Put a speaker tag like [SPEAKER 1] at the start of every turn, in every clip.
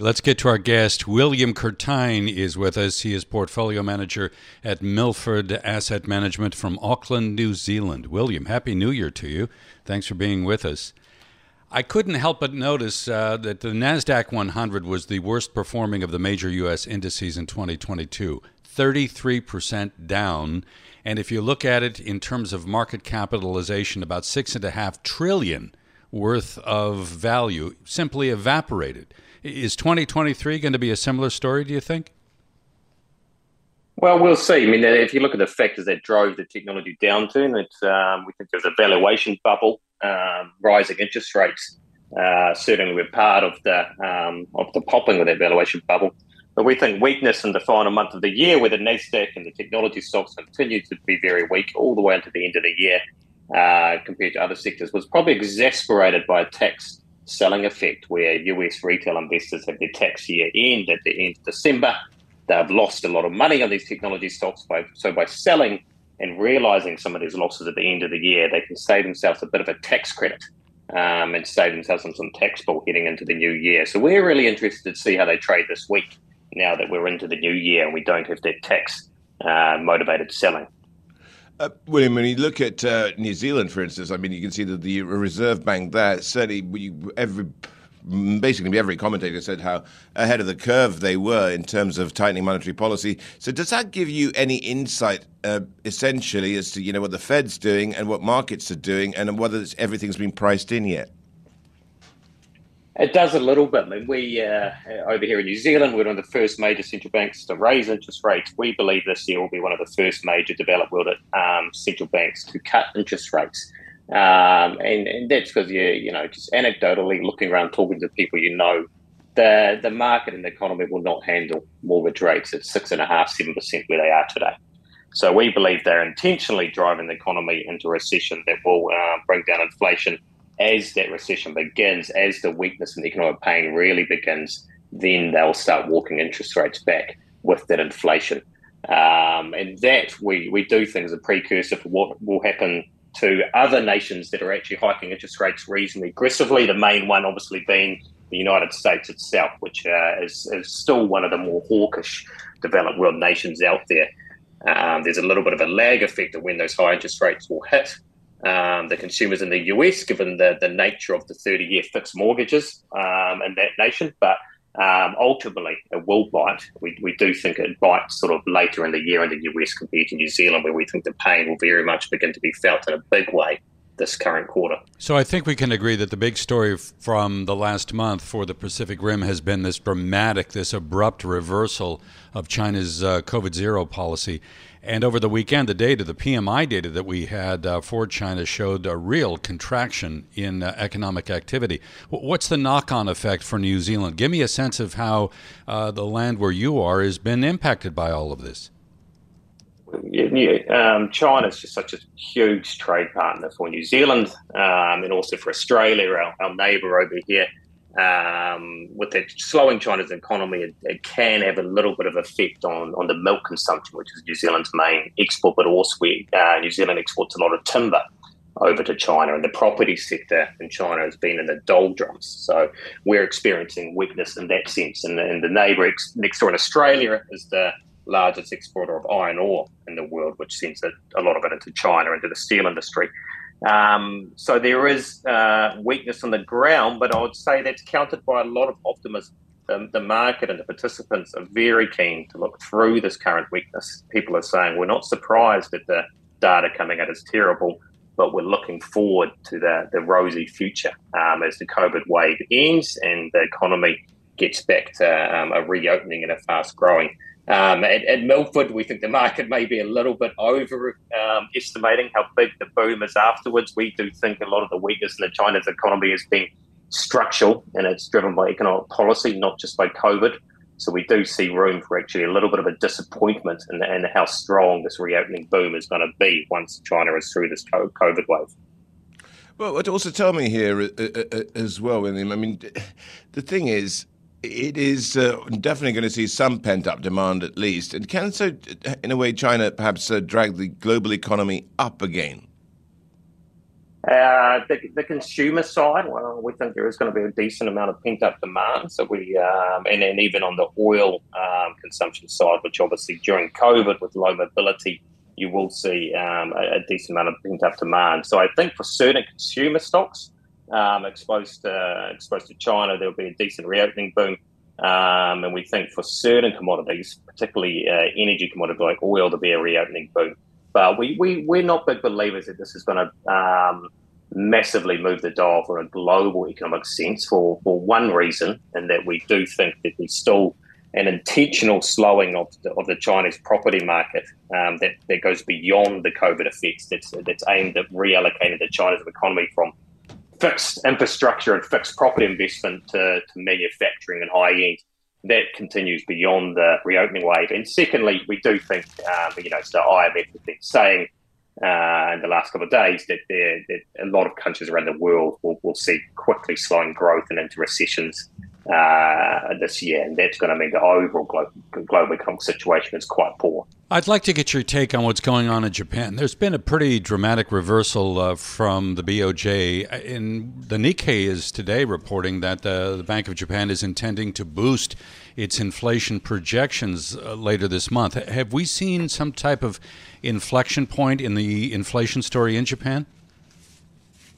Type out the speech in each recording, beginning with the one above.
[SPEAKER 1] Let's get to our guest. William Curtayne is with us. He is portfolio manager at Milford Asset Management from Auckland, New Zealand. William, Happy New Year to you. Thanks for being with us. I couldn't help but notice uh, that the NASDAQ 100 was the worst performing of the major U.S. indices in 2022, 33% down. And if you look at it in terms of market capitalization, about 6.5 trillion worth of value simply evaporated. Is 2023 going to be a similar story, do you think?
[SPEAKER 2] Well, we'll see. I mean, if you look at the factors that drove the technology downturn, it's, um, we think there's a valuation bubble, um, rising interest rates. Uh, certainly, we're part of the um, of the popping of that valuation bubble. But we think weakness in the final month of the year, where the Nasdaq and the technology stocks continue to be very weak all the way into the end of the year, uh, compared to other sectors, was probably exasperated by a tax selling effect where US retail investors have their tax year end at the end of December. They've lost a lot of money on these technology stocks. By, so by selling and realizing some of these losses at the end of the year, they can save themselves a bit of a tax credit um, and save themselves some, some tax bill heading into the new year. So we're really interested to see how they trade this week now that we're into the new year and we don't have that tax uh, motivated selling.
[SPEAKER 3] Uh, William, when you look at uh, New Zealand, for instance, I mean, you can see that the Reserve Bank there certainly every basically every commentator said how ahead of the curve they were in terms of tightening monetary policy. So does that give you any insight, uh, essentially, as to you know what the Fed's doing and what markets are doing, and whether everything's been priced in yet?
[SPEAKER 2] It does a little bit. I mean, we uh, over here in New Zealand, we're one of the first major central banks to raise interest rates. We believe this year will be one of the first major developed world um, central banks to cut interest rates. Um, and, and that's because you you know just anecdotally looking around, talking to people you know, the the market and the economy will not handle mortgage rates at six and a half, seven percent where they are today. So we believe they're intentionally driving the economy into recession that will uh, bring down inflation as that recession begins, as the weakness in the economic pain really begins, then they'll start walking interest rates back with that inflation. Um, and that we, we do think is a precursor for what will happen to other nations that are actually hiking interest rates reasonably aggressively. The main one, obviously, being the United States itself, which uh, is, is still one of the more hawkish developed world nations out there. Um, there's a little bit of a lag effect of when those high interest rates will hit um, the consumers in the US, given the, the nature of the 30 year fixed mortgages um, in that nation. But um, ultimately, it will bite. We, we do think it bites sort of later in the year in the US compared to New Zealand, where we think the pain will very much begin to be felt in a big way this current quarter.
[SPEAKER 1] So I think we can agree that the big story from the last month for the Pacific Rim has been this dramatic, this abrupt reversal of China's uh, COVID zero policy. And over the weekend, the data, the PMI data that we had uh, for China showed a real contraction in uh, economic activity. What's the knock on effect for New Zealand? Give me a sense of how uh, the land where you are has been impacted by all of this.
[SPEAKER 2] Um, China is just such a huge trade partner for New Zealand um, and also for Australia, our, our neighbour over here um, with it slowing China's economy, it, it, can have a little bit of effect on, on the milk consumption, which is New Zealand's main export, but also we, uh, New Zealand exports a lot of timber over to China, and the property sector in China has been in the doldrums. So we're experiencing weakness in that sense. And, and the neighbour ex- next door in Australia is the largest exporter of iron ore in the world, which sends a lot of it into China, into the steel industry. Um, so there is uh, weakness on the ground, but I would say that's countered by a lot of optimism. The, the, market and the participants are very keen to look through this current weakness. People are saying we're not surprised that the data coming out is terrible, but we're looking forward to the, the rosy future um, as the COVID wave ends and the economy gets back to um, a reopening and a fast growing. Um, at, at, Milford, we think the market may be a little bit overestimating um, how big the boom is afterwards. We do think a lot of the weakness in the China's economy has been structural and it's driven by economic policy, not just by COVID. So we do see room for actually a little bit of a disappointment in, in how strong this reopening boom is going to be once China is through this COVID wave.
[SPEAKER 3] Well, what also tell me here uh, uh, uh, as well, William. I mean, the thing is, it is uh, definitely going to see some pent up demand at least. And can so, in a way, China perhaps uh, drag the global economy up again?
[SPEAKER 2] Uh, the, the, consumer side, well, we think there is going to be a decent amount of pent up demand. So we, um, and then even on the oil um, consumption side, which obviously during COVID with low mobility, you will see um, a, a, decent amount of pent up demand. So I think for certain consumer stocks um, exposed to, exposed to China, there will be a decent reopening boom. Um, and we think for certain commodities, particularly uh, energy commodities like oil, there'll be a reopening boom. But we, we, we're not big believers that this is going to um, massively move the dial for a global economic sense for, for one reason, and that we do think that there's still an intentional slowing of the, of the Chinese property market um, that, that goes beyond the COVID effects that's, that's aimed at reallocating the Chinese economy from fixed infrastructure and fixed property investment to, to manufacturing and high end that continues beyond the reopening wave. And secondly, we do think, um, you know, so IMF has been saying uh, in the last couple of days that, that, a lot of countries around the world will, will see quickly slowing growth and into recessions uh, this year, and that's going to mean the overall global, global economic situation is quite poor.
[SPEAKER 1] I'd like to get your take on what's going on in Japan. There's been a pretty dramatic reversal uh, from the BOJ. In the Nikkei is today reporting that uh, the Bank of Japan is intending to boost its inflation projections uh, later this month. Have we seen some type of inflection point in the inflation story in Japan?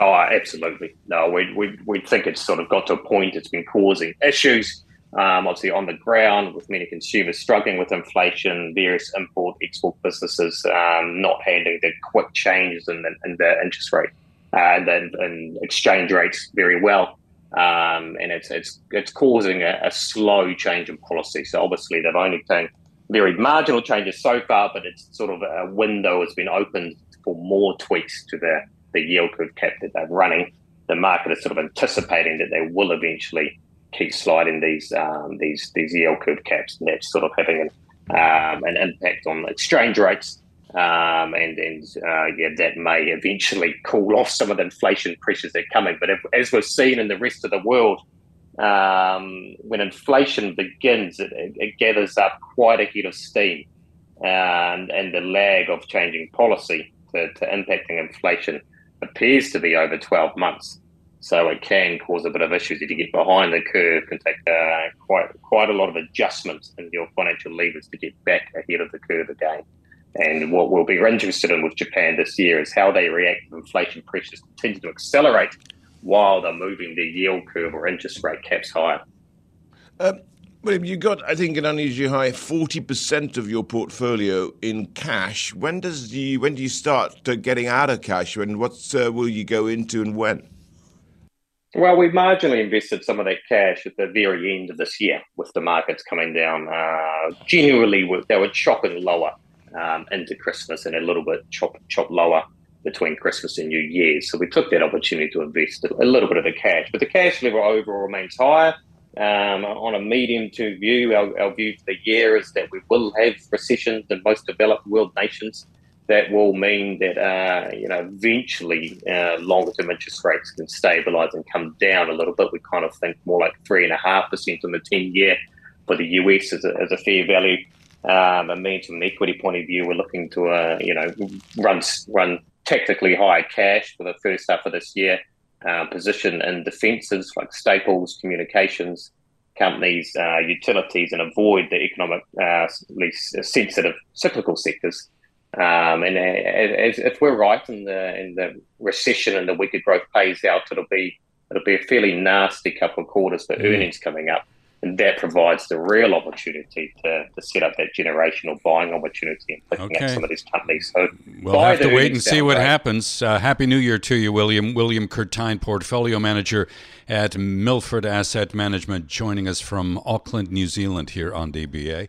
[SPEAKER 2] Oh, absolutely. No, we, we, we think it's sort of got to a point it's been causing issues, um, obviously on the ground with many consumers struggling with inflation, various import export businesses um, not handling the quick changes in, in, the interest rate uh, and then and exchange rates very well. Um, and it's, it's, it's causing a, a, slow change in policy. So obviously they've only done very marginal changes so far, but it's sort of a window has been opened for more tweaks to the the yield curve cap that they're running, the market is sort of anticipating that they will eventually keep sliding these um, these these yield curve caps, and that's sort of having an, um, an impact on exchange rates. Um, and and uh, yeah, that may eventually cool off some of the inflation pressures that are coming. But if, as we've seen in the rest of the world, um, when inflation begins, it, it, gathers up quite a head of steam, and and the lag of changing policy to, to impacting inflation appears to be over 12 months. So it can cause a bit of issues if you get behind the curve. Can take uh, quite quite a lot of adjustments in your financial levers to get back ahead of the curve again. And what we'll be interested in with Japan this year is how they react if inflation pressures continue to accelerate while they're moving the yield curve or interest rate caps higher.
[SPEAKER 3] Um, well, if you've got, I think, an unusually high forty percent of your portfolio in cash. When does the when do you start getting out of cash, and what uh, will you go into, and when?
[SPEAKER 2] Well, we marginally invested some of that cash at the very end of this year, with the markets coming down. Uh, generally, they were chopping lower um, into Christmas, and a little bit chop chop lower between Christmas and New Year's. So we took that opportunity to invest a little bit of the cash, but the cash level overall remains higher. Um, on a medium to view, our, our, view for the year is that we will have recessions in most developed world nations. That will mean that uh, you know eventually uh, longer term interest rates can stabilise and come down a little bit. We kind of think more like three and a half percent in the ten year for the US as a, as a fair value. Um, and means from an equity point of view, we're looking to uh, you know run run tactically high cash for the first half of this year uh, position in defences like staples, communications companies, uh, utilities, and avoid the economically uh, sensitive cyclical sectors. Um, and as, if we're right and the, in the recession and the weaker growth pays out, it'll be it'll be a fairly nasty couple of quarters for mm. earnings coming up. And that provides the real opportunity to, to set up that generational buying opportunity and picking okay. up some of these companies. So
[SPEAKER 1] we'll have to wait and see what happens. Uh, Happy New Year to you, William. William Curtayne, portfolio manager at Milford Asset Management, joining us from Auckland, New Zealand, here on DBA.